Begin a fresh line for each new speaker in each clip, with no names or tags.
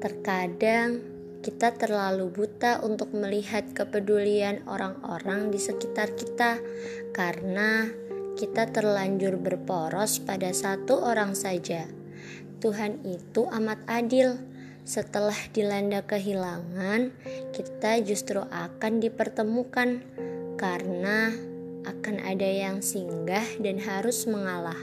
Terkadang kita terlalu buta untuk melihat kepedulian orang-orang di sekitar kita karena kita terlanjur berporos pada satu orang saja. Tuhan itu amat adil. Setelah dilanda kehilangan, kita justru akan dipertemukan karena akan ada yang singgah dan harus mengalah.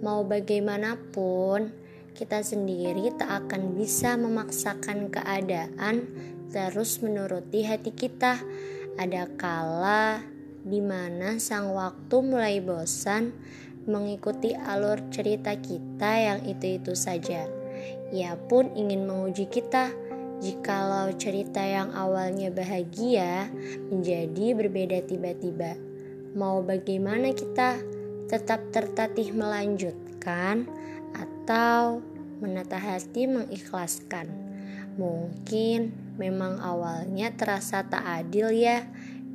Mau bagaimanapun, kita sendiri tak akan bisa memaksakan keadaan terus menuruti hati kita. Ada kala di mana sang waktu mulai bosan mengikuti alur cerita kita yang itu-itu saja. Ia pun ingin menguji kita. Jikalau cerita yang awalnya bahagia menjadi berbeda tiba-tiba, mau bagaimana kita tetap tertatih melanjutkan atau menata hati mengikhlaskan. Mungkin memang awalnya terasa tak adil ya,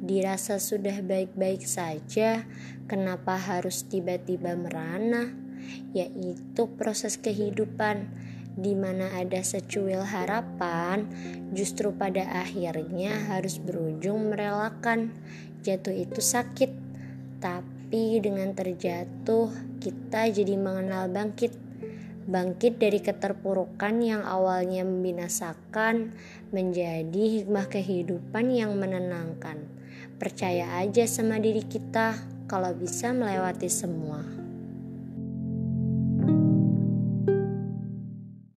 dirasa sudah baik-baik saja, kenapa harus tiba-tiba merana? Yaitu proses kehidupan di mana ada secuil harapan, justru pada akhirnya harus berujung merelakan. Jatuh itu sakit, tapi dengan terjatuh kita jadi mengenal bangkit bangkit dari keterpurukan yang awalnya membinasakan menjadi hikmah kehidupan yang menenangkan. Percaya aja sama diri kita kalau bisa melewati semua.